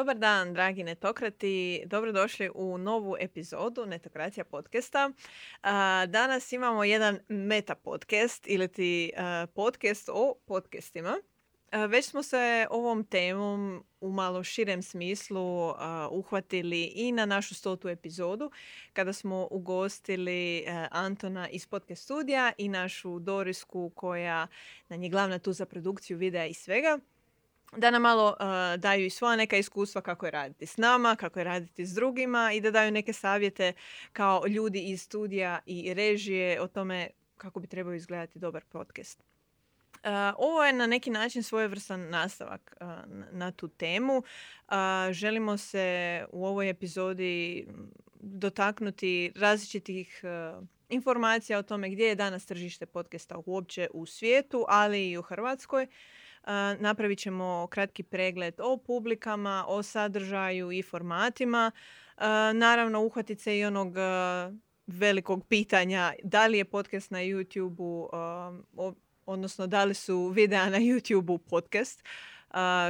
Dobar dan, dragi netokrati. Dobrodošli u novu epizodu Netokracija podcasta. Danas imamo jedan meta podcast ili ti podcast o podcastima. Već smo se ovom temom u malo širem smislu uhvatili i na našu stotu epizodu kada smo ugostili Antona iz podcast studija i našu Dorisku koja nam je glavna tu za produkciju videa i svega da nam malo daju i svoja neka iskustva kako je raditi s nama, kako je raditi s drugima i da daju neke savjete kao ljudi iz studija i režije o tome kako bi trebao izgledati dobar podcast. ovo je na neki način svojevrstan nastavak na tu temu. želimo se u ovoj epizodi dotaknuti različitih informacija o tome gdje je danas tržište podcasta uopće u svijetu, ali i u Hrvatskoj. Napravit ćemo kratki pregled o publikama, o sadržaju i formatima. Naravno, uhvatit se i onog velikog pitanja da li je podcast na YouTube-u, odnosno da li su videa na YouTube-u podcast,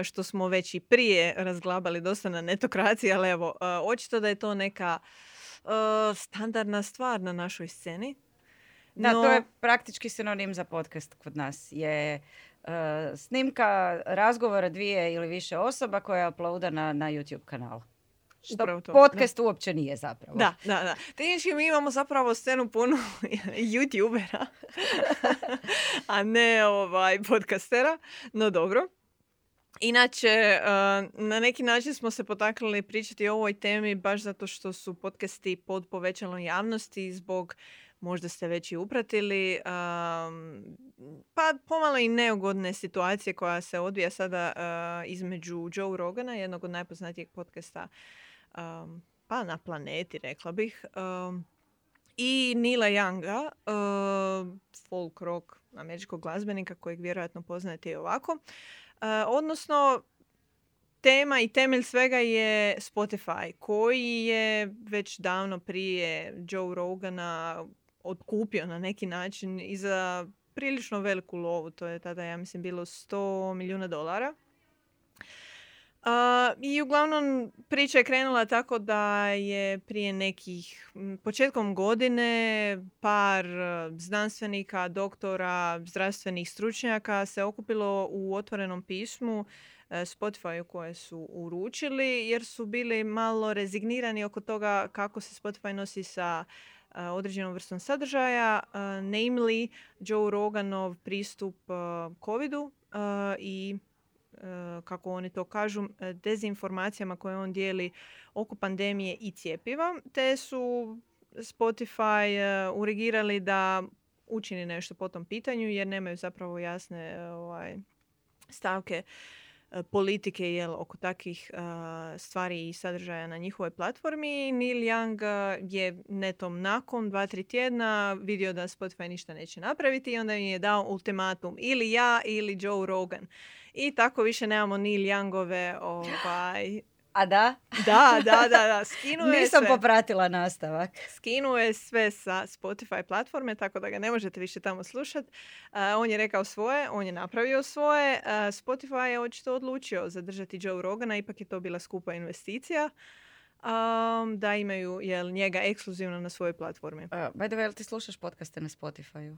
što smo već i prije razglabali dosta na netokraciji, ali evo, očito da je to neka standardna stvar na našoj sceni. Da, to je praktički sinonim za podcast kod nas. Je snimka razgovora dvije ili više osoba koja je uploada na, na YouTube kanal. Što podcast uopće nije zapravo. Da, da, da. mi imamo zapravo scenu puno youtubera, a ne ovaj podcastera, no dobro. Inače, e, na neki način smo se potaknuli pričati o ovoj temi baš zato što su podcasti pod povećalom javnosti zbog možda ste već i upratili, pa pomalo i neugodne situacije koja se odvija sada između Joe Rogana, jednog od najpoznatijih podcasta pa na planeti, rekla bih, i Nila Younga, folk rock američkog glazbenika kojeg vjerojatno poznajete i ovako. odnosno, tema i temelj svega je Spotify, koji je već davno prije Joe Rogana otkupio na neki način i za prilično veliku lovu. To je tada, ja mislim, bilo 100 milijuna dolara. I uglavnom priča je krenula tako da je prije nekih početkom godine par e, znanstvenika, doktora, zdravstvenih stručnjaka se okupilo u otvorenom pismu e, Spotify koje su uručili jer su bili malo rezignirani oko toga kako se Spotify nosi sa određenom vrstom sadržaja, namely Joe Roganov pristup covidu i kako oni to kažu, dezinformacijama koje on dijeli oko pandemije i cijepiva, te su Spotify urigirali da učini nešto po tom pitanju jer nemaju zapravo jasne ovaj, stavke politike jel, oko takvih uh, stvari i sadržaja na njihovoj platformi. Neil Young je netom nakon dva, tri tjedna vidio da Spotify ništa neće napraviti i onda im je dao ultimatum ili ja ili Joe Rogan. I tako više nemamo Neil Youngove ovaj, a da? Da, da, da, da. Skinuje Nisam popratila nastavak. Skinuje sve sa Spotify platforme, tako da ga ne možete više tamo slušati. on je rekao svoje, on je napravio svoje. Spotify je očito odlučio zadržati Joe Rogana, ipak je to bila skupa investicija. da imaju jel, njega ekskluzivno na svojoj platformi. Uh, by the way, ti slušaš podcaste na Spotify-u?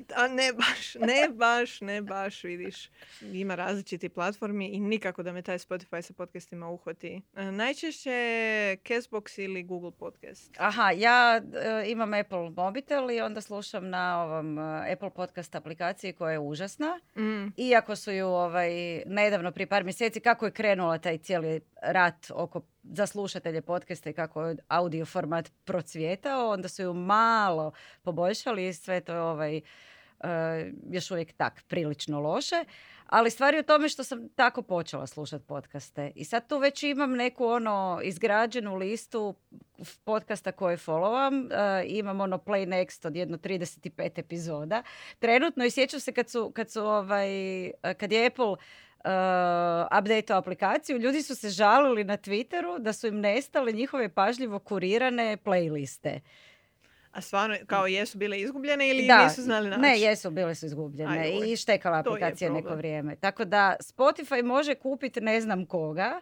A ne baš, ne baš, ne baš, vidiš. Ima različiti platformi i nikako da me taj Spotify sa podcastima uhvati. E, najčešće Castbox ili Google Podcast. Aha, ja e, imam Apple mobitel i onda slušam na ovom e, Apple podcast aplikaciji koja je užasna. Mm. Iako su ju ovaj, nedavno, prije par mjeseci, kako je krenula taj cijeli rat oko za slušatelje podcasta i kako je audio format procvjetao, onda su ju malo poboljšali i sve to ovaj, uh, još uvijek tak prilično loše. Ali stvar je u tome što sam tako počela slušati podcaste. I sad tu već imam neku ono izgrađenu listu podcasta koje followam. Uh, imam ono Play Next od jedno 35 epizoda. Trenutno i sjećam se kad su, kad su ovaj, kad je Apple uh, update aplikaciju, ljudi su se žalili na Twitteru da su im nestale njihove pažljivo kurirane playliste. A stvarno, kao jesu bile izgubljene ili Da, nisu znali naći? Ne, jesu, bile su izgubljene Aj, i štekala aplikacija neko vrijeme. Tako da Spotify može kupiti ne znam koga.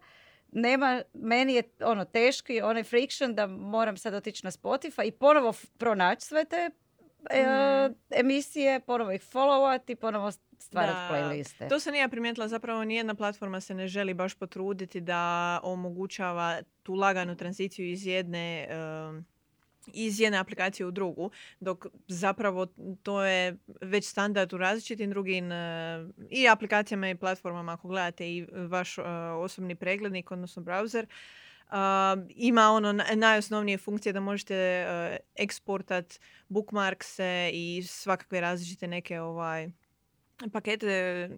Nema, meni je ono teški, onaj friction da moram sad otići na Spotify i ponovo pronaći sve te e, Mhm. emisije, ponovo ih followati, ponovo stvarati Da, playliste. To sam i ja primijetila, zapravo nijedna platforma se ne želi baš potruditi da omogućava tu laganu tranziciju iz jedne iz jedne aplikacije u drugu, dok zapravo to je već standard u različitim drugim e, i aplikacijama i platformama. Ako gledate i vaš e, osobni preglednik, odnosno browser, a, ima ono na- najosnovnije funkcije da možete e, eksportat bookmarkse i svakakve različite neke ovaj pakete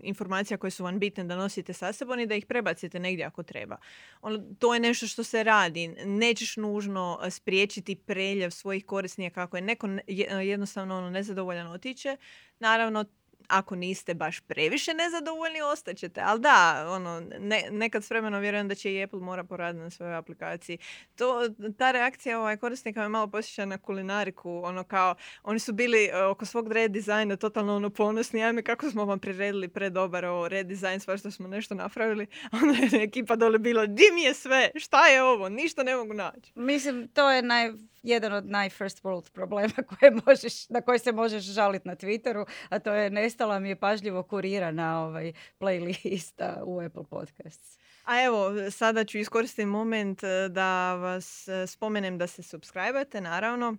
informacija koje su vam bitne da nosite sa sobom i da ih prebacite negdje ako treba. Ono, to je nešto što se radi. Nećeš nužno eh, spriječiti preljev svojih korisnika kako je neko ne- je- jednostavno ono nezadovoljan otiće. Naravno, ako niste baš previše nezadovoljni, ostaćete. Ali da, ono, ne, nekad s vremenom vjerujem da će i Apple mora poraditi na svojoj aplikaciji. To, ta reakcija ovaj, korisnika me malo posjeća na kulinariku. Ono kao, oni su bili e, oko svog redizajna totalno ono ponosni. Ajme, kako smo vam priredili predobar ovo redizajn, sva što smo nešto napravili. Onda je ekipa dole bilo, di mi je sve? Šta je ovo? Ništa ne mogu naći. Mislim, to je naj, jedan od naj first world problema koje možeš, na koje se možeš žaliti na Twitteru, a to je nestala mi je pažljivo kurirana ovaj playlista u Apple Podcasts. A evo, sada ću iskoristiti moment e, da vas e, spomenem da se subscribe naravno.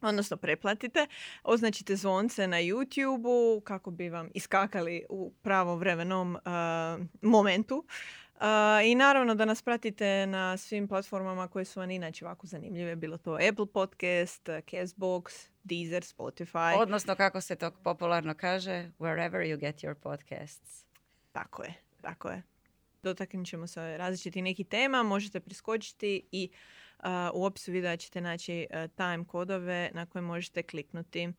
Odnosno preplatite, označite zvonce na YouTube-u kako bi vam iskakali u pravovremenom e, momentu. I naravno da nas pratite na svim platformama koje su vam inače ovako zanimljive. Bilo to Apple Podcast, Castbox, Deezer, Spotify. Odnosno, kako se to popularno kaže, wherever you get your podcasts. Tako je, tako je. Dotaknut ćemo se različiti neki tema, možete priskočiti i u opisu videa ćete naći time kodove na koje možete kliknuti.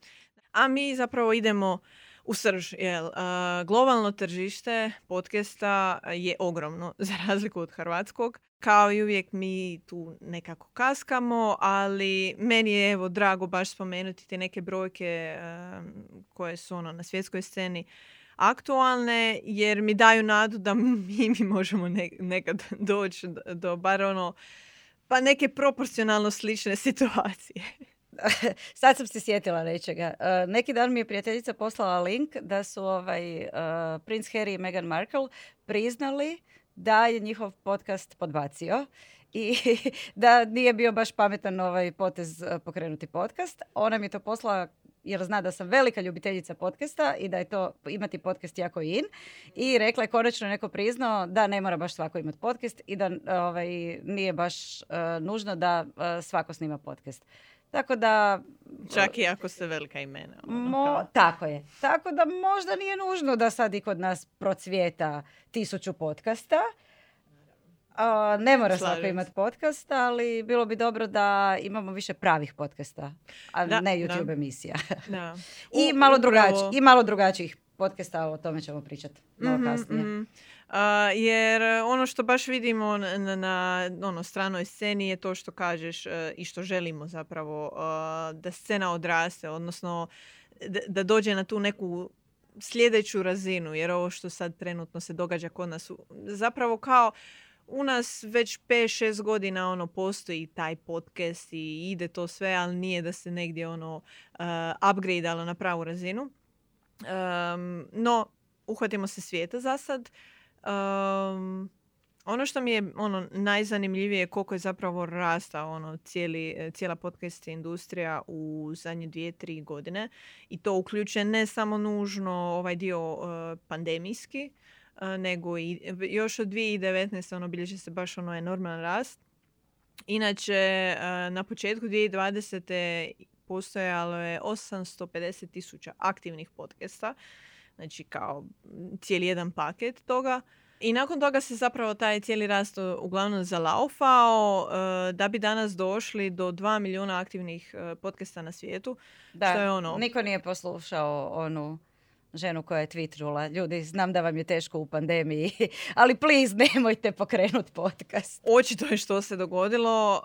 A mi zapravo idemo u srž. Jel? A, globalno tržište podcasta je ogromno za razliku od hrvatskog. Kao i uvijek mi tu nekako kaskamo, ali meni je evo drago baš spomenuti te neke brojke a, koje su ono na svjetskoj sceni aktualne jer mi daju nadu da mi, mi možemo ne- nekad doći do, do bar ono pa neke proporcionalno slične situacije. Sad sam se sjetila nečega. E, neki dan mi je prijateljica poslala link da su ovaj, e, Prince Harry i Meghan Markle priznali da je njihov podcast podbacio i da nije bio baš pametan ovaj potez e, pokrenuti podcast. Ona mi je to poslala jer zna da sam velika ljubiteljica podcasta i da je to imati podcast jako in. I rekla je konačno neko priznao da ne mora baš svako imati podcast i da ovaj, nije baš e, nužno da e, svako snima podcast. Tako da... Čak i ako ste velika imena. ono, Mo, tako je. Tako da možda nije nužno da sad i kod nas procvijeta tisuću podcasta. A, ne mora svako se. imati podcast, ali bilo bi dobro da imamo više pravih podcasta, a Da, ne da. YouTube emisija. Da. I, malo upravo- drugačiji, I malo drugačijih podcasta, o tome ćemo pričati malo Mhm, kasnije. mhm. Jer e, ono što baš vidimo na, na, ono, stranoj sceni je to što kažeš e, i što želimo zapravo da scena odraste, odnosno da, dođe na tu neku sljedeću razinu, jer ovo što sad trenutno se događa kod nas, zapravo kao u nas već 5-6 godina ono postoji taj podcast i ide to sve, ali nije da se negdje ono uh, upgradealo na pravu razinu. Um, no, uhvatimo se svijeta za sad. Um, ono što mi je ono najzanimljivije je koliko je zapravo rasta ono cijeli, e, cijela podcast industrija u zadnje dvije, tri godine i to uključuje ne samo nužno ovaj dio e, pandemijski, e, nego i još od 2019. ono bilježi se baš ono enorman rast. Inače, e, na početku 2020. postojalo je 850 tisuća aktivnih podcasta, znači kao cijeli jedan paket toga. I nakon toga se zapravo taj cijeli rast e, uglavnom zalaufao e, da bi danas došli do 2 milijuna aktivnih e, podcasta na svijetu. Da, Što je ono? niko nije poslušao onu ženu koja je tweetnula. Ljudi, znam da vam je teško u pandemiji, ali please nemojte pokrenut podcast. Očito je što se dogodilo.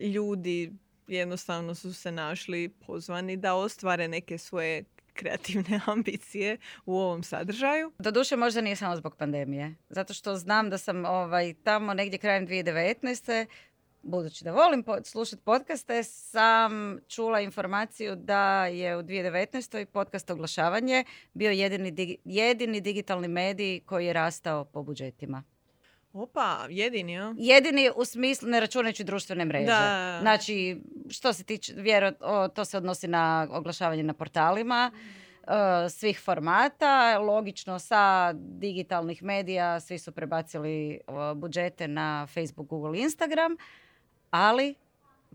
ljudi jednostavno su se našli pozvani da ostvare neke svoje kreativne ambicije u ovom sadržaju. Doduše možda nije samo zbog pandemije. Zato što znam da sam ovaj, tamo negdje krajem 2019 budući da volim slušati podcaste, sam čula informaciju da je u 2019. podcast oglašavanje bio jedini, jedini digitalni medij koji je rastao po budžetima. Opa, jedini, ja? Jedini u smislu, ne računajući društvene mreže. Da. Znači, što se tiče, vjero, to se odnosi na oglašavanje na portalima e, svih formata. Logično, sa digitalnih medija svi su prebacili budžete na Facebook, Google, Instagram ali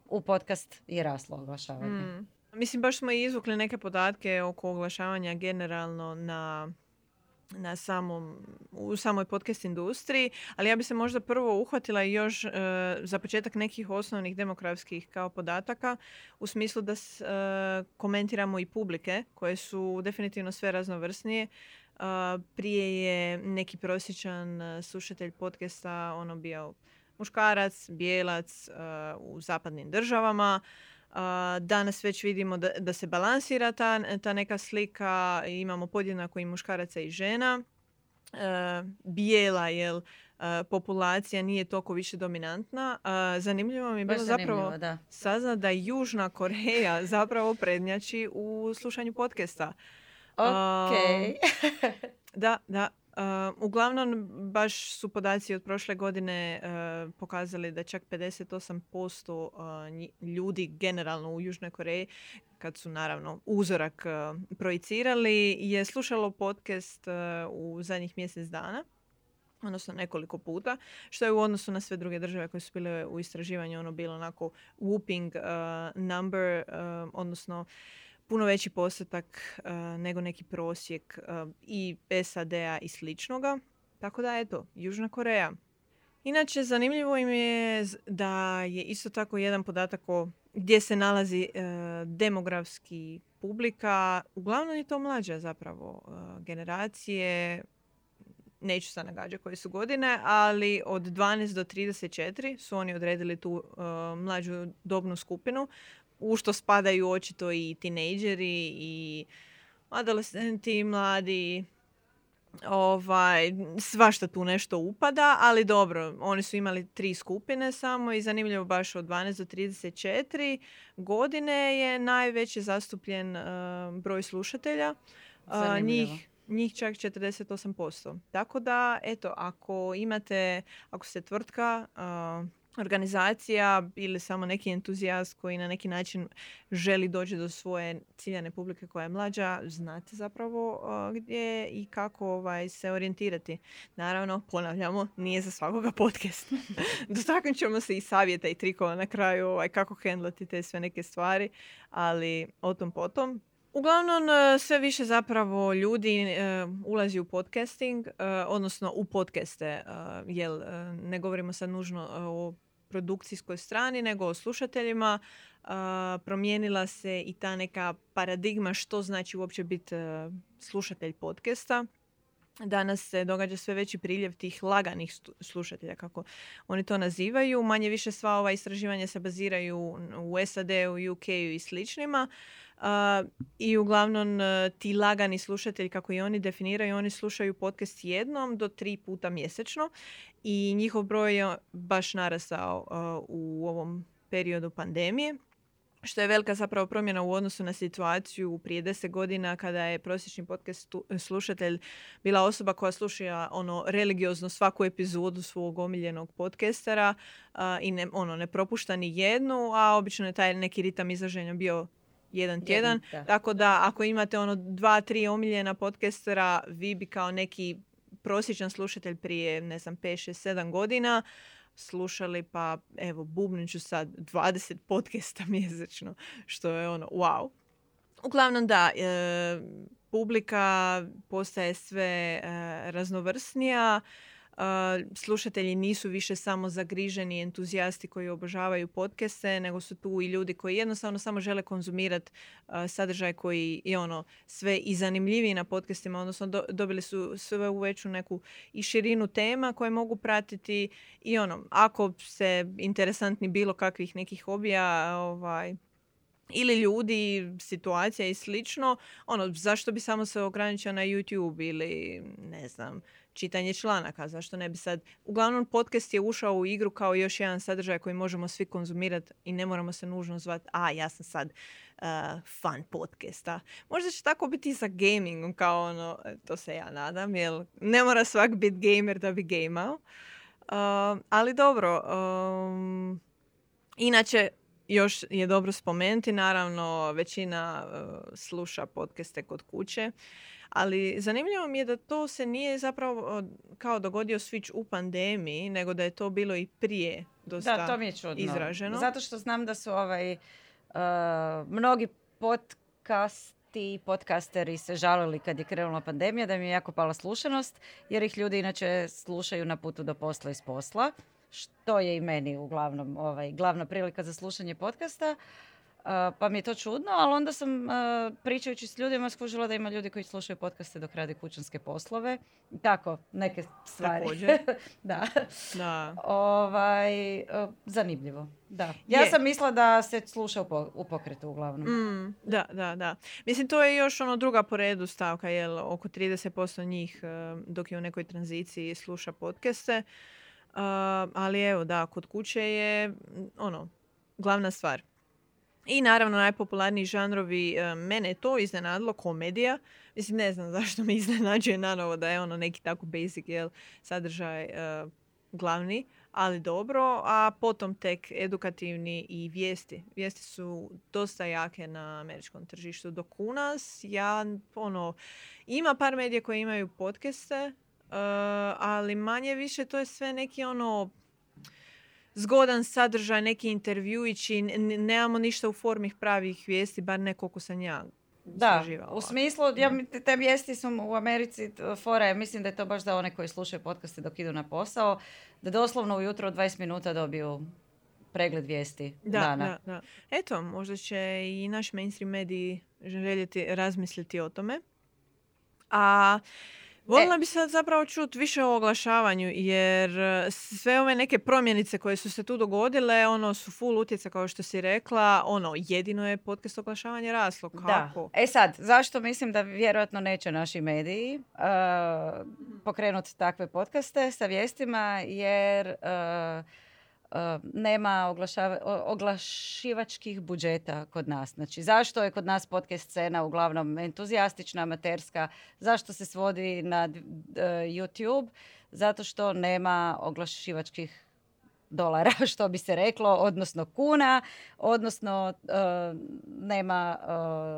u podcast je raslo oglašavanje. Mm. Mislim, baš smo i izvukli neke podatke oko oglašavanja generalno na na samom, u samoj podcast industriji, ali ja bi se možda prvo uhvatila još e, za početak nekih osnovnih demografskih kao podataka u smislu da s, e, komentiramo i publike koje su definitivno sve raznovrsnije. Uh, prije je neki prosječan slušatelj podcasta ono bio muškarac, bijelac uh, u zapadnim državama. Danas već vidimo da, da se balansira ta, ta neka slika. Imamo podjednako i muškaraca i žena. Uh, bijela jel, populacija nije toliko više dominantna. Zanimljivo mi je bilo zapravo da. saznat da Južna Koreja zapravo prednjači u slušanju podcasta. Ok. da, da. Uh, uglavnom, baš su podaci od prošle godine uh, pokazali da čak 58% uh, ljudi generalno u Južnoj Koreji, kad su naravno uzorak projicirali, je slušalo podcast u zadnjih mjesec dana odnosno nekoliko puta, što je u odnosu na sve druge države koje su bile u istraživanju ono bilo onako whooping number, odnosno puno veći postotak uh, nego neki prosjek uh, i SAD-a i sličnoga. Tako da eto, Južna Koreja. Inače, zanimljivo im je da je isto tako jedan podatak o gdje se nalazi uh, demografski publika. Uglavnom je to mlađa zapravo generacije, neću se nagađati koje su godine, ali od 12 do 34 su oni odredili tu mlađu dobnu skupinu u što spadaju očito i tinejdžeri i adolescenti, mladi, ovaj, svašta tu nešto upada, ali dobro, oni su imali tri skupine samo i zanimljivo baš od 12 do 34 godine je najveći zastupljen uh, broj slušatelja. Uh, njih, njih čak 48%. Tako da, eto, ako imate, ako ste tvrtka, uh, organizacija ili samo neki entuzijast koji na neki način želi doći do svoje ciljane publike koja je mlađa, znate zapravo gdje i kako ovaj, se orijentirati. Naravno, ponavljamo, nije za svakoga podcast. Dotaknut ćemo se i savjeta i trikova na kraju ovaj, kako hendlati te sve neke stvari, ali o tom potom. Uglavnom, e, sve više zapravo ljudi e, ulazi u podcasting, e, odnosno u podcaste, jel ne govorimo sad nužno o produkcijskoj strani, nego o slušateljima. Promijenila se i ta neka paradigma što znači uopće biti slušatelj podcasta. Danas se događa sve veći priljev tih laganih slušatelja, kako oni to nazivaju. Manje više sva ova istraživanja se baziraju u SAD-u, UK-u i sličnima. I uglavnom e, ti lagani slušatelji, kako i oni definiraju, oni slušaju podcast jednom do tri puta mjesečno i njihov broj je baš narastao e, u ovom periodu pandemije što je velika zapravo promjena u odnosu na situaciju prije deset godina kada je prosječni podcast slušatelj bila osoba koja sluša ono religiozno svaku epizodu svog omiljenog podcastera i ne, ono, ne propušta ni jednu, a obično je taj neki ritam izraženja bio jedan tjedan. Tako da ako imate ono dva, tri omiljena podcastera, vi bi kao neki prosječan slušatelj prije, ne znam, 5, 6, 7 godina slušali pa evo bubnit ću sad 20 podcasta mjesečno, što je ono wow. Uglavnom da, e, publika postaje sve e, raznovrsnija, slušatelji nisu više samo zagriženi entuzijasti koji obožavaju podcaste, nego su tu i ljudi koji jednostavno samo žele konzumirati sadržaj koji je ono sve i zanimljiviji na podcastima, odnosno dobili su sve u veću neku i širinu tema koje mogu pratiti i ono, ako se interesantni bilo kakvih nekih hobija, ovaj, ili ljudi, situacija i slično, ono, zašto bi samo se ograničio na YouTube ili, ne znam, čitanje članaka, zašto ne bi sad... Uglavnom, podcast je ušao u igru kao još jedan sadržaj koji možemo svi konzumirati i ne moramo se nužno zvati, a ja sam sad uh, fan podcasta. Možda će tako biti i sa gamingom, kao ono, to se ja nadam, jer ne mora svak biti gamer da bi gamao. Uh, ali dobro, um, inače, još je dobro spomenuti, naravno većina uh, sluša podcaste kod kuće, ali zanimljivo mi je da to se nije zapravo kao dogodio switch u pandemiji, nego da je to bilo i prije dosta da, to mi je čudno. izraženo. Zato što znam da su ovaj, uh, mnogi podcasti podcasteri se žalili kad je krenula pandemija da im je jako pala slušanost jer ih ljudi inače slušaju na putu do posla iz posla što je i meni uglavnom ovaj, glavna prilika za slušanje podcasta. pa mi je to čudno, ali onda sam pričajući s ljudima skužila da ima ljudi koji slušaju podcaste dok radi kućanske poslove. Tako, neke stvari. da. da. Ovaj, zanimljivo. Da. Ja sam mislila da se sluša u pokretu uglavnom. Mm, da, da, da. Mislim, to je još ono druga po redu stavka, jer oko 30% njih dok je u nekoj tranziciji sluša podcaste ali evo, da, kod kuće je ono, glavna stvar. I naravno najpopularniji žanrovi, uh, mene je to iznenadilo, komedija. Mislim, ne znam zašto me iznenađuje nanovo da je ono neki tako basic jel, sadržaj glavni, ali dobro. A potom tek edukativni i vijesti. Vijesti su dosta jake na američkom tržištu. Dok u nas, ja, ono, ima par medija koji imaju podcaste, Uh, ali manje više to je sve neki ono zgodan sadržaj, neki intervjuići, nemamo ništa u formi pravih vijesti, bar ne koliko sam ja da, u smislu, ja, te vijesti su u Americi, fora mislim da je to baš za one koji slušaju podcaste dok idu na posao, da doslovno ujutro od 20 minuta dobiju pregled vijesti da, dana. Da, da. Eto, možda će i naš mainstream mediji željeti razmisliti o tome. A Volila e. bi sad zapravo čuti više o oglašavanju, jer e, sve ove neke promjenice koje su se tu dogodile, ono su full utjeca kao što si rekla, ono jedino je podcast oglašavanje raslo. Kako? Da. E sad, zašto mislim da vjerojatno neće naši mediji uh, pokrenuti takve podcaste sa vijestima, jer nema oglašivačkih budžeta kod nas. Znači, zašto je kod nas podcast scena uglavnom entuzijastična, amaterska? Zašto se svodi na YouTube? Zato što nema oglašivačkih dolara, što bi se reklo, odnosno kuna, odnosno nema,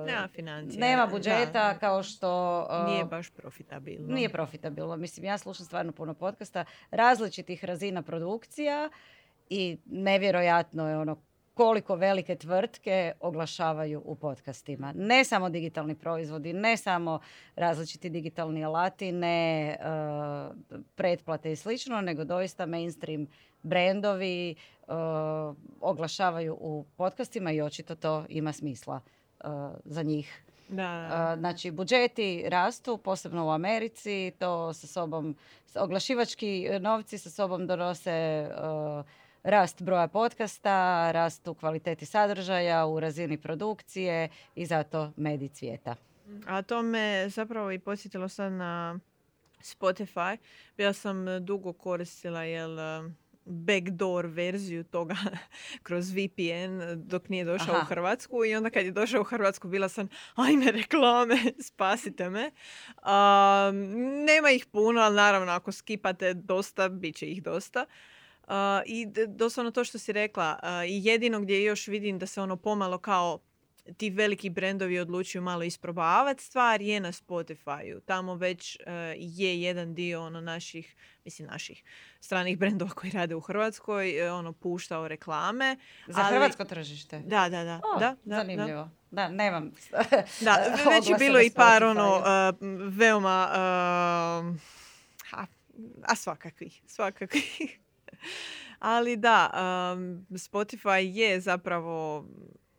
nema, financija. nema budžeta kao što... nije baš profitabilno. Nije profitabilno. Mislim, ja slušam stvarno puno podcasta različitih razina produkcija i nevjerojatno je ono koliko velike tvrtke oglašavaju u podcastima. Ne samo digitalni proizvodi, ne samo različiti digitalni alati, ne uh, pretplate i slično, nego doista mainstream brendovi uh, oglašavaju u podcastima i očito to ima smisla uh, za njih. Da. Znači, budžeti rastu, posebno u Americi, to sa sobom, oglašivački novci sa sobom donose rast broja podcasta, rast u kvaliteti sadržaja, u razini produkcije i zato medij cvijeta. A to me zapravo i posjetilo sad na Spotify. Ja sam dugo koristila jel, backdoor verziju toga kroz VPN dok nije došao u Hrvatsku i onda kad je došao u Hrvatsku bila sam ajme reklame, spasite me. nema ih puno, ali naravno ako skipate dosta, bit će ih dosta. I doslovno to što si rekla, i jedino gdje još vidim da se ono pomalo kao ti veliki brendovi odlučuju malo isprobavati stvar je na Spotify-u. Tamo već uh, je jedan dio ono naših, mislim naših stranih brendova koji rade u Hrvatskoj, uh, ono puštao reklame. Za ali... hrvatsko tržište? Da, da, da. da, da zanimljivo. Da. da, nemam. da, već je bilo i par ono uh, veoma a svakakvih, svakakvih. Ali da, um, Spotify je zapravo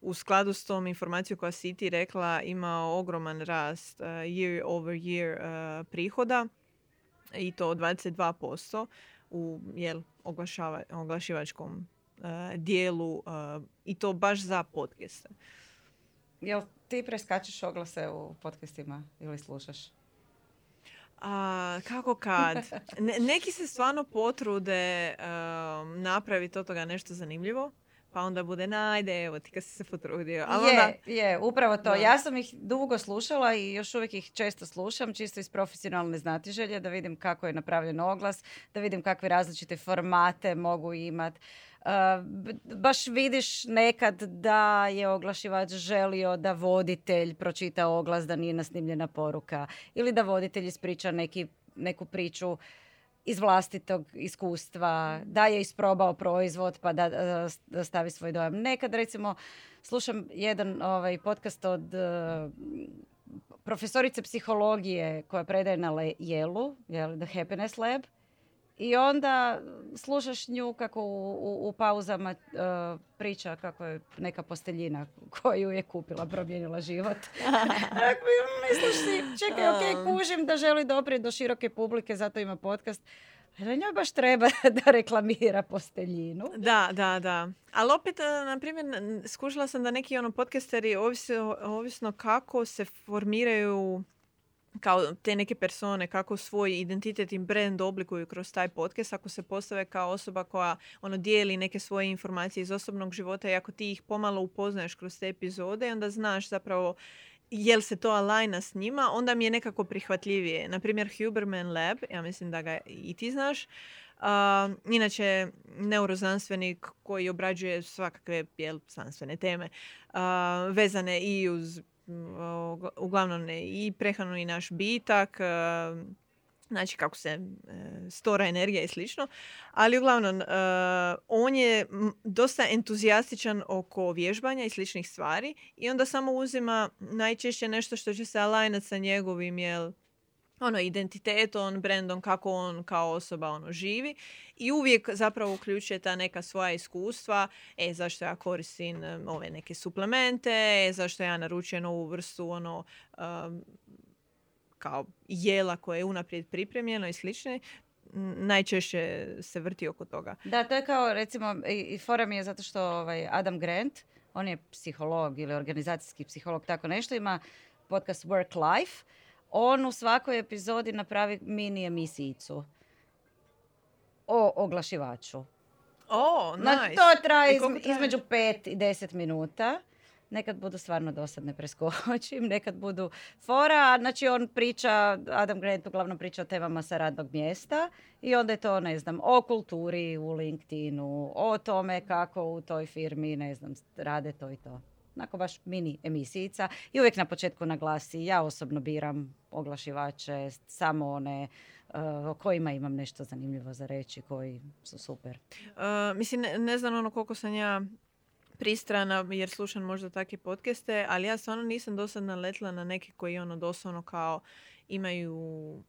u skladu s tom informacijom koja si ti rekla imao ogroman rast uh, year over year uh, prihoda i to 22% u jel, oglašava, oglašivačkom uh, dijelu i to baš za podcaste. Jel ti preskačeš oglase u podcastima ili slušaš? A, kako kad? neki se stvarno potrude um, napraviti od toga nešto zanimljivo pa onda bude najde, evo ti kad si se potrudio. Ali je, onda... je, upravo to. Ja sam ih dugo slušala i još uvijek ih često slušam, čisto iz profesionalne znatiželje, da vidim kako je napravljen oglas, da vidim kakve različite formate mogu imati. Baš vidiš nekad da je oglašivač želio da voditelj pročita oglas da nije nasnimljena poruka ili da voditelj ispriča neki, neku priču iz vlastitog iskustva, da je isprobao proizvod pa da, da stavi svoj dojam. Nekad recimo slušam jedan ovaj podcast od uh, profesorice psihologije koja predaje na Jelu, The Happiness Lab i onda slušaš nju kako u, u, pauzama uh, priča kako je neka posteljina koju je kupila promijenila život. Misliš si, čekaj, ok, kužim da želi doprijeti do široke publike, zato ima podcast. Ali njoj baš treba da reklamira posteljinu. Da, da, da. Ali opet, uh, na primjer, skužila sam da neki ono podcasteri, ovisno, ovisno kako se formiraju kao te neke persone, kako svoj identitet i brand oblikuju kroz taj podcast, ako se postave kao osoba koja ono dijeli neke svoje informacije iz osobnog života i ako ti ih pomalo upoznaješ kroz te epizode, onda znaš zapravo jel se to alajna s njima, onda mi je nekako prihvatljivije. Naprimjer, Huberman Lab, ja mislim da ga i ti znaš, Uh, inače, neuroznanstvenik koji obrađuje svakakve jel, znanstvene teme uh, vezane i uz uglavnom ne, i prehranu i naš bitak, e, znači kako se e, stora energija i slično. Ali uglavnom, e, on je dosta entuzijastičan oko vježbanja i sličnih stvari i onda samo uzima najčešće nešto što će se alajnati sa njegovim jel, ono, identitetom, brendom, kako on kao osoba ono živi i uvijek zapravo uključuje ta neka svoja iskustva, e, zašto ja koristim ove neke suplemente, e, zašto ja naručujem novu vrstu ono, kao jela koje je unaprijed pripremljeno i slične, najčešće se vrti oko toga. Da, to je kao recimo, i fora mi je zato što ovaj Adam Grant, on je psiholog ili organizacijski psiholog, tako nešto, ima podcast Work Life, on u svakoj epizodi napravi mini emisijicu o oglašivaču. O, nice. to traje, između 5 i 10 minuta. Nekad budu stvarno dosadne preskočim, nekad budu fora. Znači on priča, Adam Grant uglavnom priča o temama sa radnog mjesta i onda je to, ne znam, o kulturi u LinkedInu, o tome kako u toj firmi, ne znam, rade to i to onako baš mini emisijica i uvijek na početku naglasi ja osobno biram oglašivače, samo one uh, o kojima imam nešto zanimljivo za reći, koji su super. Uh, mislim, ne, ne znam ono koliko sam ja pristrana jer slušam možda takve podcaste, ali ja stvarno nisam do sad naletla na neke koji ono doslovno kao imaju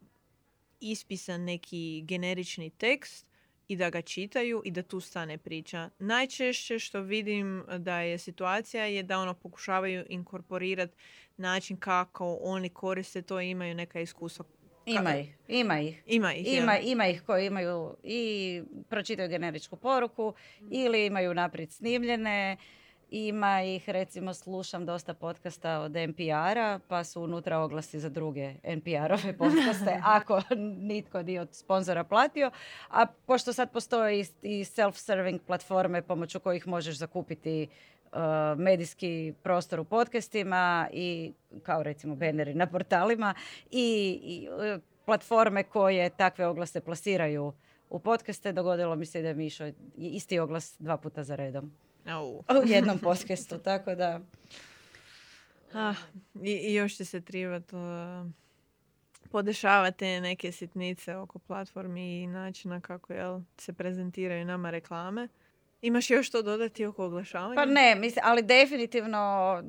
ispisan neki generični tekst i da ga čitaju i da tu stane priča. Najčešće što vidim da je situacija je da ono pokušavaju inkorporirati način kako oni koriste to i imaju neka iskustva. Ima ih, ima ih. Ima ih, ima, ima ih koji imaju i pročitaju generičku poruku ili imaju naprijed snimljene ima ih, recimo, slušam dosta podcasta od NPR-a, pa su unutra oglasi za druge NPR-ove podcaste, ako nitko nije od sponzora platio. A pošto sad postoje i self-serving platforme pomoću kojih možeš zakupiti uh, medijski prostor u podcastima i kao recimo banneri na portalima i, i uh, platforme koje takve oglase plasiraju u podcaste. Dogodilo mi se da je mi išao isti oglas dva puta za redom. U jednom podcastu, tako da... Ah, i, i, još će se trebati uh, podešavati neke sitnice oko platformi i načina kako jel, se prezentiraju nama reklame. Imaš još to dodati oko oglašavanja? Pa ne, mislim, ali definitivno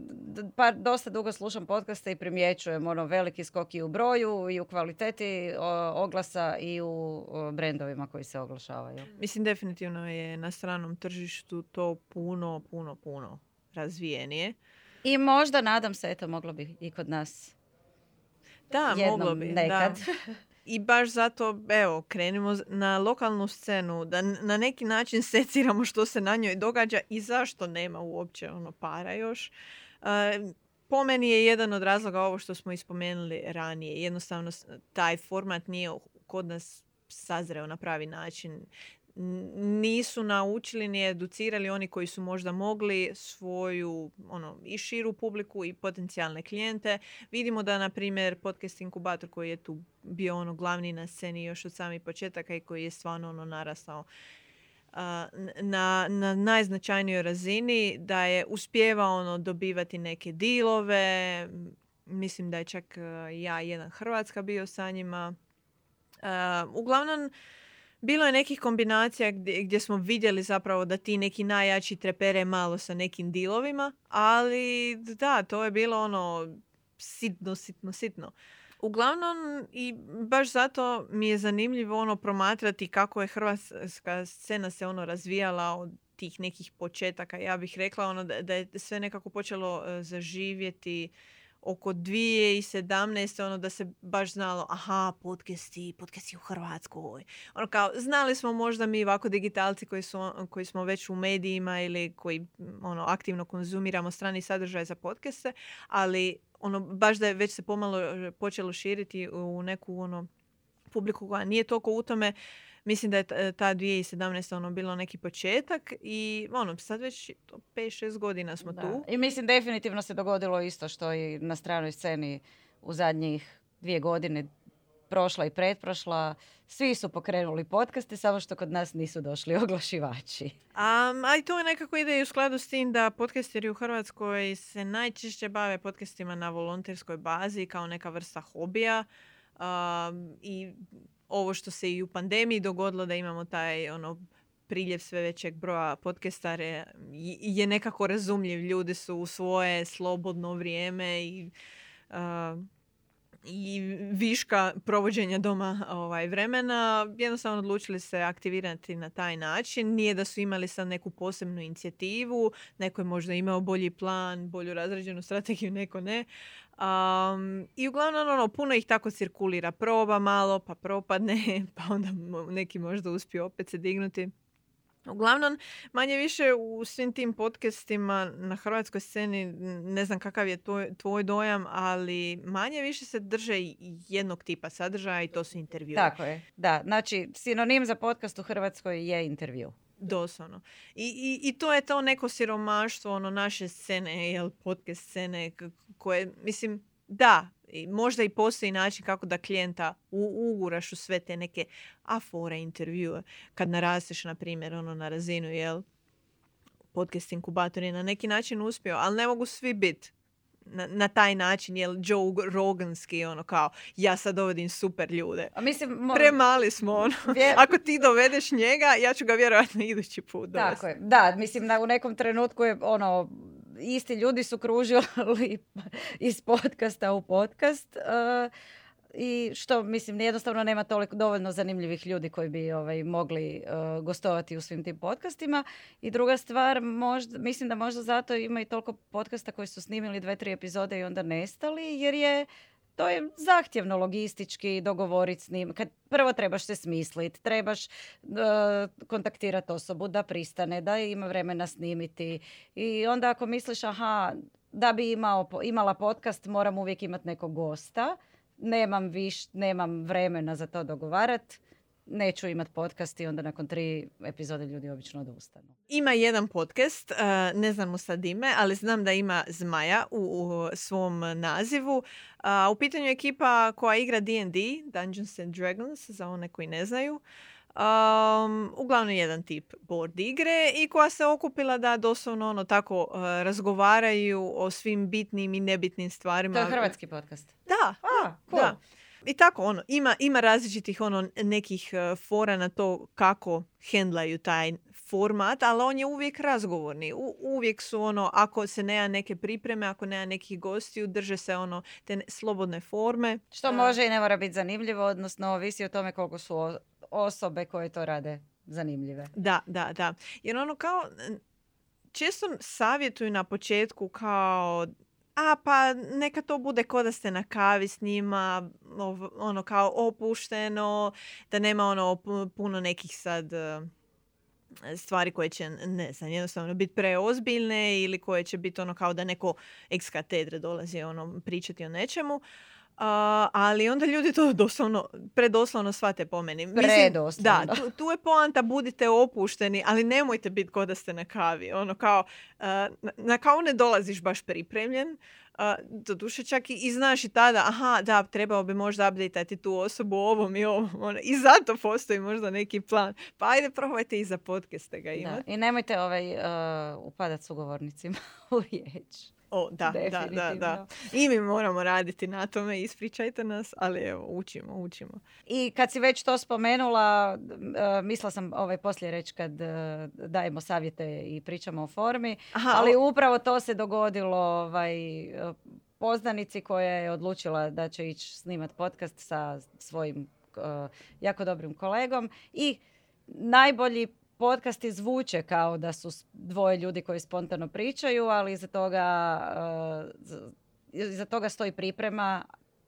pa dosta dugo slušam podcaste i primjećujem ono veliki skok i u broju i u kvaliteti oglasa i u brendovima koji se oglašavaju. Mislim definitivno je na stranom tržištu to puno, puno, puno razvijenije. I možda, nadam se, eto, moglo bi i kod nas da, moglo bi. Nekad. Da. I baš zato, evo, krenimo na lokalnu scenu, da na neki način seciramo što se na njoj događa i zašto nema uopće ono para još. po meni je jedan od razloga ovo što smo ispomenuli ranije. Jednostavno, taj format nije kod nas sazreo na pravi način nisu naučili ni educirali oni koji su možda mogli svoju ono, i širu publiku i potencijalne klijente. Vidimo da, na primjer, podcast inkubator koji je tu bio ono glavni na sceni još od samih početaka i koji je stvarno ono narastao na, na najznačajnijoj razini, da je uspjevao ono dobivati neke dilove. Mislim da je čak ja jedan Hrvatska bio sa njima. uglavnom, bilo je nekih kombinacija gdje, gdje smo vidjeli zapravo da ti neki najjači trepere malo sa nekim dilovima, ali da, to je bilo ono sitno, sitno, sitno. Uglavnom, i baš zato mi je zanimljivo ono promatrati kako je hrvatska scena se ono razvijala od tih nekih početaka. Ja bih rekla ono da, da je sve nekako počelo e, zaživjeti oko 2017. ono da se baš znalo, aha, podcasti, podcasti u Hrvatskoj. Ono kao, znali smo možda mi ovako digitalci koji, su, koji smo već u medijima ili koji ono, aktivno konzumiramo strani sadržaj za podcaste, ali ono, baš da je već se pomalo počelo širiti u neku ono, publiku koja nije toliko u tome, Mislim da je ta 2017. ono bilo neki početak i ono, sad već 5-6 godina smo tu. I mislim definitivno se dogodilo isto što i na stranoj sceni u zadnjih dvije godine prošla i pretprošla, svi su pokrenuli podcaste, samo što kod nas nisu došli oglašivači. Um, a i to nekako ide u skladu s tim da podcasteri u Hrvatskoj se najčešće bave podcastima na volonterskoj bazi kao neka vrsta hobija. Um, I ovo što se i u pandemiji dogodilo da imamo taj ono priljev sve većeg broja podcastare je nekako razumljiv. Ljudi su u svoje slobodno vrijeme i, i viška provođenja doma ovaj, vremena jednostavno odlučili se aktivirati na taj način. Nije da su imali sad neku posebnu inicijativu, neko je možda imao bolji plan, bolju razrađenu strategiju, neko ne, Um, I uglavnom ono, puno ih tako cirkulira. Proba malo, pa propadne, pa onda neki možda uspiju opet se dignuti. Uglavnom, manje više u svim tim podcastima na hrvatskoj sceni, ne znam kakav je tvoj, tvoj dojam, ali manje više se drže jednog tipa sadržaja i to su intervjue. Tako je, da. Znači, sinonim za podcast u Hrvatskoj je intervju. Doslovno. I, i, I to je to neko siromaštvo ono naše scene, jel, podcast scene koje, mislim, da, i možda i postoji način kako da klijenta u, uguraš u sve te neke afore intervjue. Kad narasteš, na primjer, ono na razinu, jel, podcast inkubator je na neki način uspio, ali ne mogu svi biti na, na taj način, jel Joe Roganski, ono kao, ja sad dovodim super ljude. A mislim, Premali smo, ono. Ako ti dovedeš njega, ja ću ga vjerojatno idući put dovesti. Tako je, da, mislim, da u nekom trenutku je, ono, isti ljudi su kružili iz podcasta u podcast. Uh, i što mislim jednostavno nema toliko dovoljno zanimljivih ljudi koji bi ovaj mogli uh, gostovati u svim tim podcastima i druga stvar možda mislim da možda zato ima i toliko podcasta koji su snimili dve tri epizode i onda nestali jer je to je zahtjevno logistički dogovoriti s njim. Kad prvo trebaš se smisliti, trebaš uh, kontaktirati osobu da pristane, da ima vremena snimiti. I onda ako misliš, aha, da bi imao, imala podcast, moram uvijek imati nekog gosta nemam, viš, nemam vremena za to dogovarat, neću imat podcast i onda nakon tri epizode ljudi obično odustanu. Ima jedan podcast, uh, ne znam mu sad ime, ali znam da ima Zmaja u, svom nazivu. Uh, u pitanju je ekipa koja igra D&D, Dungeons and Dragons, za one koji ne znaju. Um, uglavnom jedan tip board igre i koja se okupila da doslovno ono tako uh, razgovaraju o svim bitnim i nebitnim stvarima. To je hrvatski podcast. Da, A, da. I tako ono, ima, ima različitih ono nekih uh, fora na to kako hendlaju taj format, ali on je uvijek razgovorni. U, uvijek su ono, ako se nema neke pripreme, ako nema nekih gostiju, drže se ono te slobodne forme. Što može i ne mora biti zanimljivo, odnosno ovisi o tome koliko su osobe koje to rade zanimljive. Da, da, da. Jer ono kao, često savjetuju na početku kao a pa neka to bude ko da ste na kavi s njima, ono kao opušteno, da nema ono puno nekih sad stvari koje će, ne znam, jednostavno biti preozbiljne ili koje će biti ono kao da neko ex katedre dolazi ono pričati o nečemu ali onda ljudi to doslovno, predoslovno shvate po meni. Predoslovno. Da, tu, tu, je poanta, budite opušteni, ali nemojte biti kod da ste na kavi. Ono kao, na, na kavu ne dolaziš baš pripremljen, do duše čak i, i znaš i tada, aha, da, trebao bi možda updateati tu osobu ovom i ovom. Ono, I zato postoji možda neki plan. Pa ajde, probajte i za podcaste ga imati. I nemojte ovaj, uh, upadati s ugovornicima u riječ. O, da, da, da, da. I mi moramo raditi na tome, ispričajte nas, ali evo, učimo, učimo. I kad si već to spomenula, uh, mislila sam ovaj poslije reći kad uh, dajemo savjete i pričamo o formi, ali upravo to se dogodilo ovaj, poznanici koja je odlučila da će ići snimat podcast sa svojim jako dobrim kolegom i najbolji podcasti zvuče kao da su dvoje ljudi koji spontano pričaju, ali iza toga, uh, iza toga stoji priprema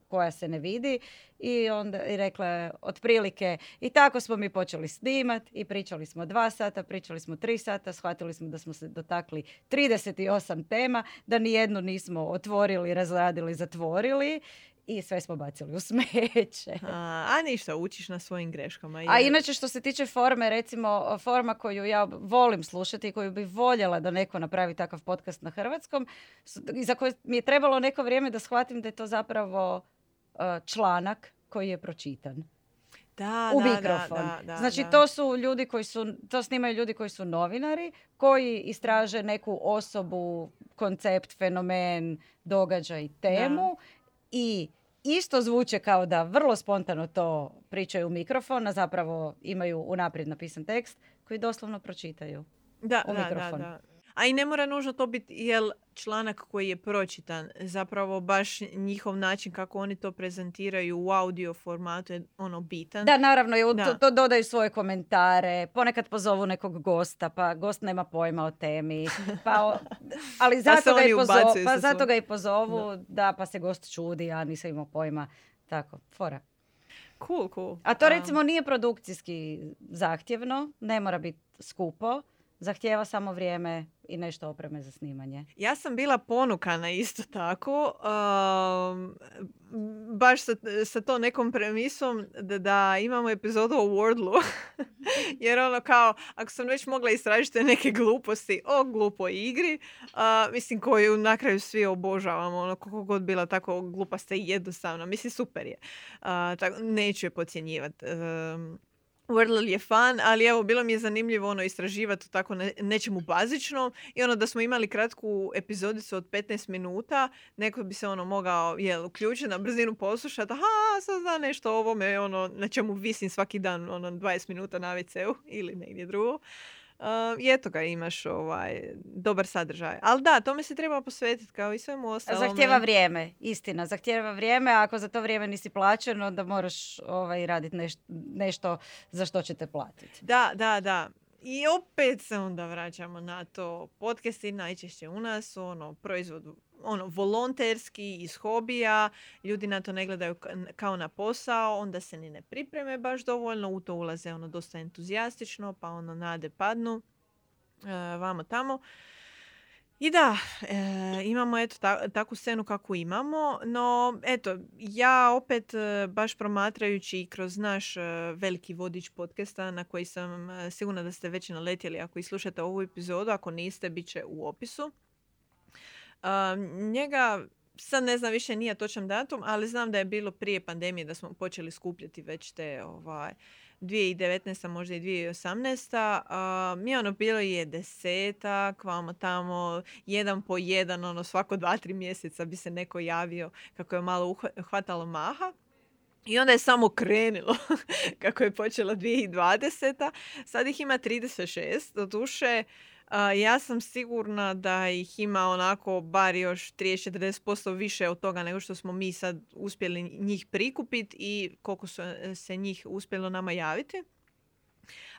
koja se ne vidi i onda i rekla je otprilike i tako smo mi počeli snimat i pričali smo dva sata, pričali smo tri sata, shvatili smo da smo se dotakli 38 tema, da ni jednu nismo otvorili, razradili, zatvorili i sve smo bacili u smeće. A, a ništa, učiš na svojim greškama. A inače što se tiče forme, recimo forma koju ja volim slušati i koju bi voljela da neko napravi takav podcast na hrvatskom, za koje mi je trebalo neko vrijeme da shvatim da je to zapravo članak koji je pročitan. Da, u mikrofon. Da, da, znači to su ljudi koji su, to snimaju ljudi koji su novinari, koji istraže neku osobu, koncept, fenomen, događaj, temu i isto zvuče kao da vrlo spontano to pričaju u mikrofon, a zapravo imaju unaprijed napisan tekst koji doslovno pročitaju da, u mikrofon. Da, da, a i ne mora nužno to biti jel članak koji je pročitan. Zapravo baš njihov način kako oni to prezentiraju u audio formatu je ono bitan. Da, naravno, To, to, dodaju svoje komentare, ponekad pozovu nekog gosta, pa gost nema pojma o temi. Pa, ali pa zato, ga, i pozovu, pa zato ga i pozovu, da. da, pa se gost čudi, a nisam imao pojma. Tako, fora. Cool, cool. A to recimo nije produkcijski zahtjevno, ne mora biti skupo zahtjeva samo vrijeme i nešto opreme za snimanje. Ja sam bila ponukana isto tako, um, baš sa, sa to nekom premisom da, da imamo epizodu o Wordlu. Jer ono kao, ako sam već mogla istražiti neke gluposti o glupoj igri, uh, mislim koju na kraju svi obožavamo, ono koliko god bila tako glupasta i jednostavna, mislim super je. Uh, tako, neću je podcjenjivati. Um, Wordle je fan, ali evo, bilo mi je zanimljivo ono istraživati tako ne, nečemu bazičnom i ono da smo imali kratku epizodicu od 15 minuta, neko bi se ono mogao jel, uključiti na brzinu poslušati, aha, sad zna nešto o ovome, ono, na čemu visim svaki dan, ono, 20 minuta na WC-u ili negdje drugo. Uh, I eto ga, imaš ovaj, dobar sadržaj. Ali da, tome se treba posvetiti kao i svemu ostalom. Zahtjeva vrijeme, istina. Zahtjeva vrijeme, a ako za to vrijeme nisi plaćen, onda moraš ovaj, raditi nešto za što ćete platiti. Da, da, da. I opet se onda vraćamo na to. Podcasti najčešće u nas su ono, proizvod ono, volonterski, iz hobija, ljudi na to ne gledaju kao na posao, onda se ni ne pripreme baš dovoljno, u to ulaze ono dosta entuzijastično, pa ono nade padnu, e, vamo tamo. I da, e, imamo eto ta, takvu scenu kakvu imamo, no eto, ja opet e, baš promatrajući kroz naš e, veliki vodič podcasta na koji sam sigurna da ste već naletjeli ako i slušate ovu epizodu, ako niste, bit će u opisu njega sad ne znam više nije točan datum, ali znam da je bilo prije pandemije da smo počeli skupljati već te ovaj, 2019. možda i 2018. Uh, mi ono bilo je desetak, vamo tamo, jedan po jedan, ono svako dva, tri mjeseca bi se neko javio kako je malo uhvatalo maha. I onda je samo krenilo kako je počela 2020. Sad ih ima 36. Doduše, ja sam sigurna da ih ima onako bar još 30-40% više od toga nego što smo mi sad uspjeli njih prikupiti i koliko su e, se njih uspjelo nama javiti.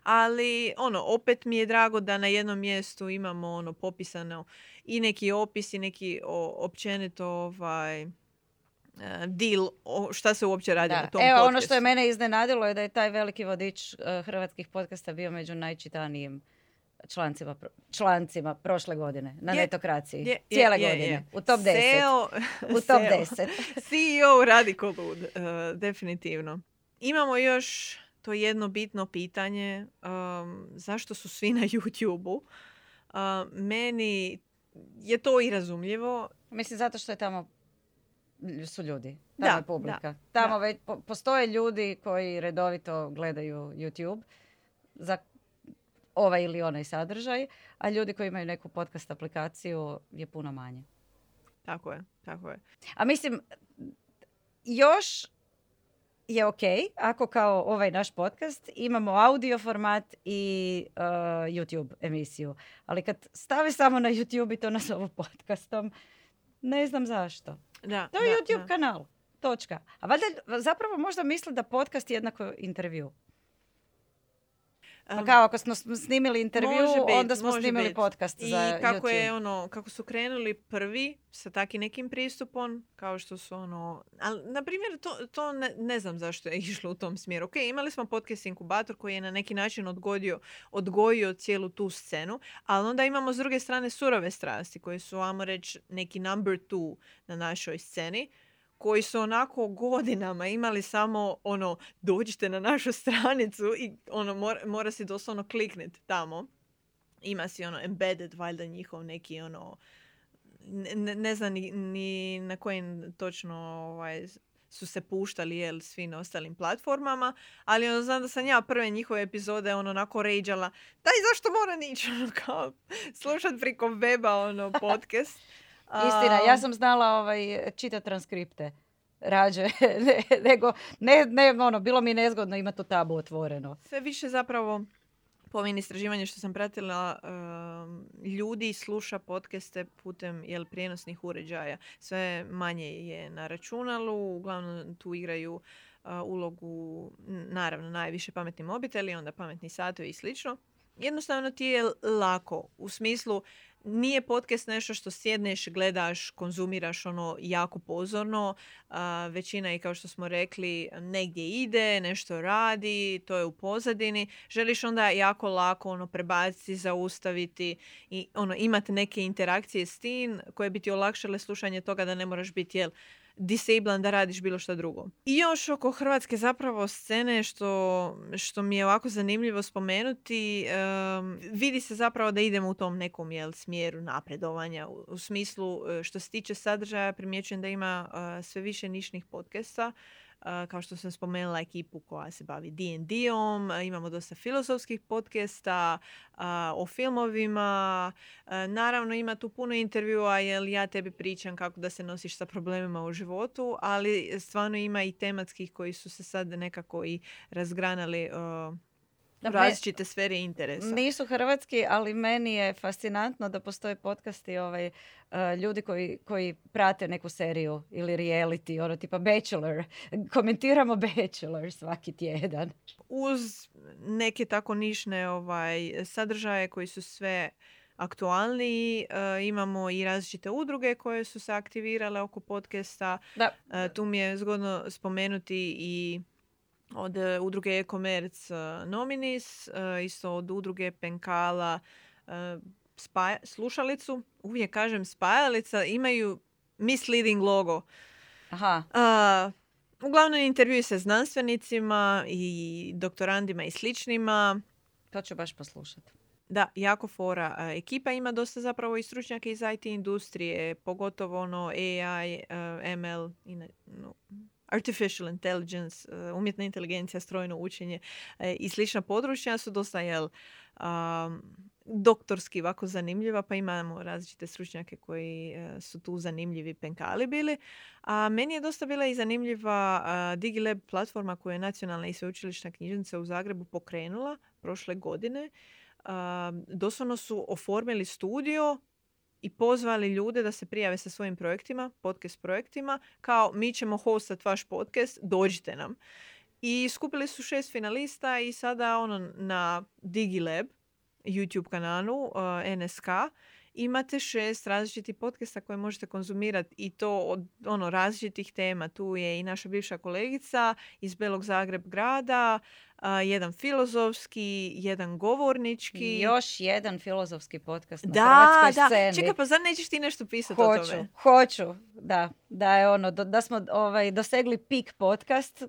Ali ono, opet mi je drago da na jednom mjestu imamo ono popisano i neki opis i neki općenito ovaj, E, deal o šta se uopće radi da. na tom Evo, podcastu. ono što je mene iznenadilo je da je taj veliki vodič uh, hrvatskih podcasta bio među najčitanijim člancima, člancima prošle godine na je, netokraciji. Je, Cijele je, godine. U top 10. SEO, u top 10. CEO radi ko lud. Uh, definitivno. Imamo još to jedno bitno pitanje. Um, zašto su svi na YouTube-u? Uh, meni je to i razumljivo. Mislim, zato što je tamo su ljudi. Tamo da, je publika. Tamo već postoje ljudi koji redovito gledaju YouTube za ovaj ili onaj sadržaj, a ljudi koji imaju neku podcast aplikaciju je puno manje. Tako je, tako je. A mislim, još je ok ako kao ovaj naš podcast imamo audio format i uh, YouTube emisiju. Ali kad stave samo na YouTube i to nas ovo podcastom, ne znam zašto. Da, to je YouTube kanal. Točka. A valjda zapravo možda misle da podcast je jednako intervju. Pa kao ako smo snimili intervju, onda smo snimili podcast I za kako je ono, kako su krenuli prvi sa takim nekim pristupom, kao što su ono, ali na primjer to, to ne, ne, znam zašto je išlo u tom smjeru. Ok, imali smo podcast inkubator koji je na neki način odgodio, odgojio cijelu tu scenu, ali onda imamo s druge strane surove strasti koji su, ajmo reći, neki number two na našoj sceni koji su onako godinama imali samo ono dođite na našu stranicu i ono mora, mora si doslovno klikniti tamo. Ima si ono embedded valjda njihov neki ono ne, ne znam ni, ni na kojim točno ovaj, su se puštali jel, svi na ostalim platformama, ali ono, znam da sam ja prve njihove epizode ono, onako ređala, daj zašto mora nići ono, kao, slušat preko weba ono, podcast. Istina, ja sam znala ovaj, čitati transkripte rađe, nego ne, ne, ono, bilo mi nezgodno imati tu tabu otvoreno. Sve više zapravo po ovim istraživanju što sam pratila, ljudi sluša podcaste putem jel, prijenosnih uređaja. Sve manje je na računalu, uglavnom tu igraju ulogu, naravno, najviše pametni mobiteli, onda pametni satovi i slično. Jednostavno ti je lako, u smislu nije podcast nešto što sjedneš, gledaš, konzumiraš ono jako pozorno. većina i kao što smo rekli negdje ide, nešto radi, to je u pozadini. Želiš onda jako lako ono prebaciti, zaustaviti i ono imati neke interakcije s tim koje bi ti olakšale slušanje toga da ne moraš biti jel disablan da radiš bilo što drugo. I još oko hrvatske zapravo scene što, što mi je ovako zanimljivo spomenuti, vidi se zapravo da idemo u tom nekom jel, smjeru napredovanja. U, smislu e, što se tiče sadržaja primjećujem da ima uh, sve više nišnih podcasta kao što sam spomenula ekipu koja se bavi D&D-om, imamo dosta filozofskih podcasta o filmovima, naravno ima tu puno intervjua jer ja tebi pričam kako da se nosiš sa problemima u životu, ali stvarno ima i tematskih koji su se sad nekako i razgranali da, različite sfere interesa. Nisu hrvatski, ali meni je fascinantno da postoje podcasti ovaj, uh, ljudi koji, koji prate neku seriju ili reality, ono tipa Bachelor. Komentiramo Bachelor svaki tjedan. Uz neke tako nišne ovaj, sadržaje koji su sve aktualniji. Uh, imamo i različite udruge koje su se aktivirale oko podcasta. Da. Uh, tu mi je zgodno spomenuti i od e, udruge e-commerce e, Nominis, e, isto od udruge Penkala spaja, slušalicu. Uvijek kažem spajalica, imaju misleading logo. Aha. Uh, uglavnom intervjuju se znanstvenicima i doktorandima i sličnima. To ću baš poslušati. Da, jako fora. Ekipa ima dosta zapravo i stručnjaka iz IT industrije, pogotovo ono AI, ML i no, artificial intelligence, uh, umjetna inteligencija, strojno učenje uh, i slična područja su dosta jel, um, doktorski ovako zanimljiva, pa imamo različite stručnjake koji e, su tu zanimljivi penkali bili. A meni je dosta bila i zanimljiva DigiLab platforma koju je nacionalna i sveučilišna knjižnica u Zagrebu pokrenula prošle godine. Doslovno su oformili studio i pozvali ljude da se prijave sa svojim projektima, podcast projektima, kao mi ćemo hostat vaš podcast, dođite nam. I skupili su šest finalista i sada ono na DigiLab, YouTube kanalu uh, NSK, imate šest različitih podcasta koje možete konzumirati i to od ono različitih tema. Tu je i naša bivša kolegica iz Belog Zagreb grada, jedan filozofski, jedan govornički. Još jedan filozofski podcast na da, hrvatskoj da. sceni. Čekaj, pa zar nećeš ti nešto pisati o tome? Hoću, da. Da je ono, da smo ovaj, dosegli pik podcast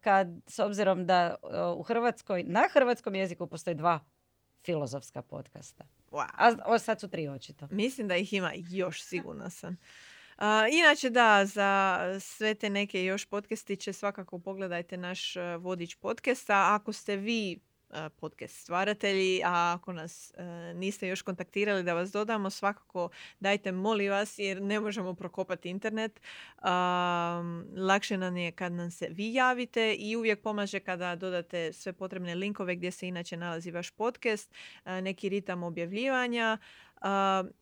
kad, s obzirom da u Hrvatskoj, na hrvatskom jeziku postoje dva filozofska podcasta. Wow. A o, sad su tri očito. Mislim da ih ima još, sigurna sam. Uh, inače da, za sve te neke još podcastiće svakako pogledajte naš uh, vodič podcasta. Ako ste vi podcast stvaratelji, a ako nas niste još kontaktirali da vas dodamo, svakako dajte molim vas jer ne možemo prokopati internet. lakše nam je kad nam se vi javite i uvijek pomaže kada dodate sve potrebne linkove gdje se inače nalazi vaš podcast, neki ritam objavljivanja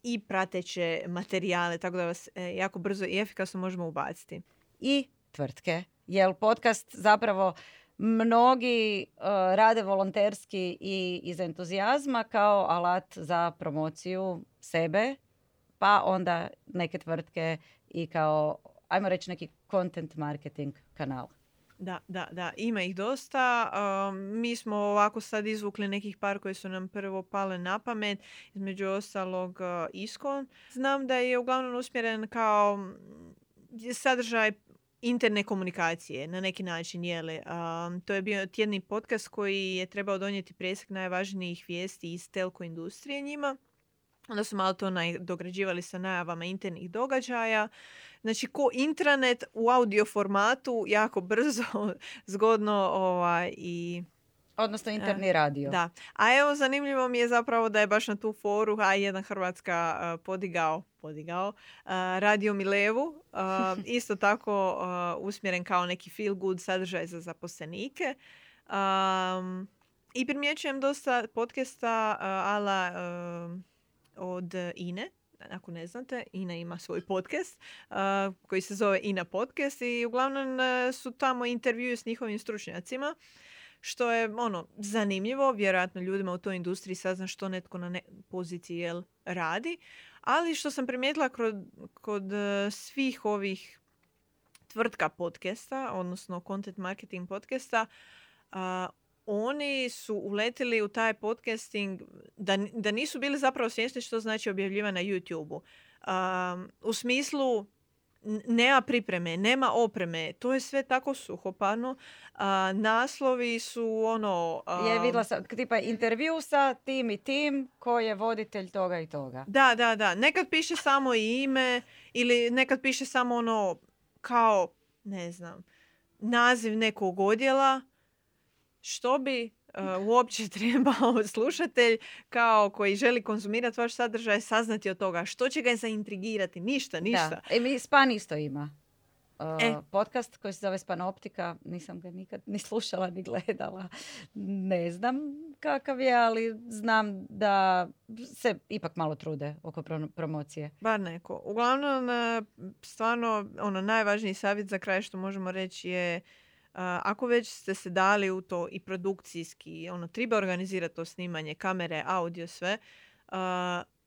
i prateće materijale, tako da vas e, jako brzo i efikasno možemo ubaciti. I tvrtke. Jer podcast zapravo mnogi uh, rade volonterski i iz entuzijazma kao alat za promociju sebe, pa onda neke tvrtke i kao, ajmo reći, neki content marketing kanal. Da, da, da, ima ih dosta. Um, mi smo ovako sad izvukli nekih par koji su nam prvo pale na pamet, između ostalog uh, Iskon. Znam da je uglavnom usmjeren kao sadržaj interne komunikacije na neki način. Jele. to je bio tjedni podcast koji je trebao donijeti presjek najvažnijih vijesti iz telko industrije njima. Onda su malo to dograđivali sa najavama internih događaja. Znači, ko intranet u audio formatu, jako brzo, zgodno ovaj, i Odnosno interni radio. Da. A evo zanimljivo mi je zapravo da je baš na tu foru A1 Hrvatska podigao, podigao Radio Milevu. Isto tako usmjeren kao neki feel good sadržaj za zaposlenike. I primjećujem dosta podcasta ala od Ine ako ne znate, Ina ima svoj podcast koji se zove Ina podcast i uglavnom su tamo intervjuje s njihovim stručnjacima što je ono zanimljivo, vjerojatno ljudima u toj industriji sazna što netko na ne, poziciji jel, radi, ali što sam primijetila kod, kod e, svih ovih tvrtka podcasta, odnosno content marketing podcasta, oni su uletili u taj podcasting da, da nisu bili zapravo svjesni što znači objavljivanje na YouTube-u. u smislu nema pripreme, nema opreme, to je sve tako suhopano. A, naslovi su ono... Je vidjela sam, tipa intervju sa tim i tim, ko je voditelj toga i toga. Da, da, da. Nekad piše samo ime ili nekad piše samo ono kao, ne znam, naziv nekog odjela. Što bi uopće trebao slušatelj kao koji želi konzumirati vaš sadržaj saznati od toga što će ga zaintrigirati, ništa, ništa. Da. E, mi Span isto ima. Uh, e. podcast koji se zove Spanoptika, nisam ga nikad ni slušala ni gledala. Ne znam kakav je, ali znam da se ipak malo trude oko promocije. Bar neko. Uglavnom, e, stvarno, ono, najvažniji savjet za kraj što možemo reći je ako već ste se dali u to i produkcijski, ono, treba organizirati to snimanje, kamere, audio, sve,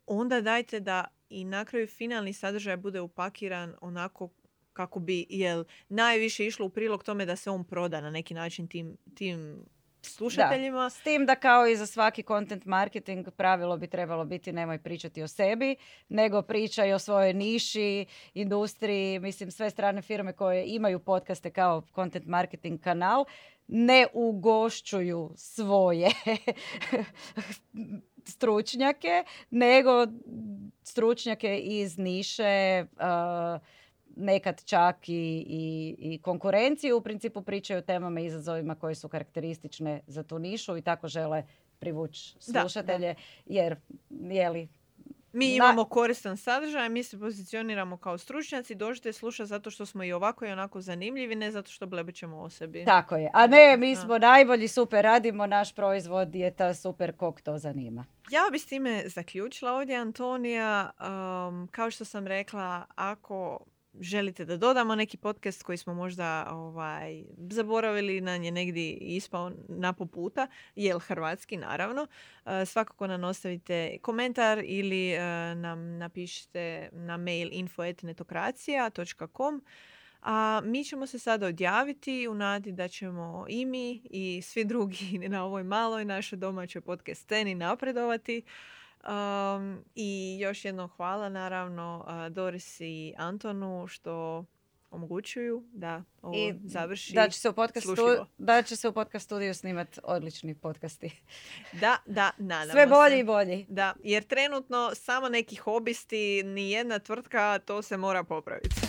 onda dajte da i na kraju finalni sadržaj bude upakiran onako kako bi jel, najviše išlo u prilog tome da se on proda na neki način tim, tim slušateljima. Da. S tim da kao i za svaki content marketing pravilo bi trebalo biti nemoj pričati o sebi, nego pričaj o svojoj niši, industriji, mislim sve strane firme koje imaju podcaste kao content marketing kanal ne ugošćuju svoje stručnjake, nego stručnjake iz niše uh, nekad čak i, i, i konkurenciju u principu pričaju o temama i izazovima koje su karakteristične za tu nišu i tako žele privući slušatelje, jer je li mi imamo koristan sadržaj, mi se pozicioniramo kao stručnjaci, dođite slušati zato što smo i ovako i onako zanimljivi, ne zato što blebećemo o sebi. Tako je. A ne, mi smo najbolji, super radimo, naš proizvod je ta super kog to zanima. Ja bi s time zaključila ovdje, Antonija. Um, kao što sam rekla, ako želite da dodamo neki podcast koji smo možda ovaj, zaboravili na nje negdje ispao na poputa, jel hrvatski naravno, e, svakako nam ostavite komentar ili e, nam napišite na mail info.netokracija.com a mi ćemo se sada odjaviti u nadi da ćemo i mi i svi drugi na ovoj maloj našoj domaćoj podcast sceni napredovati. Um, I još jednom hvala naravno uh, Doris i Antonu što omogućuju da ovo I završi da će se u podcast, da će se u podcast studiju snimati odlični podcasti. Da, da, nadamo Sve bolji i bolji. Da, jer trenutno samo neki hobisti, ni jedna tvrtka, to se mora popraviti.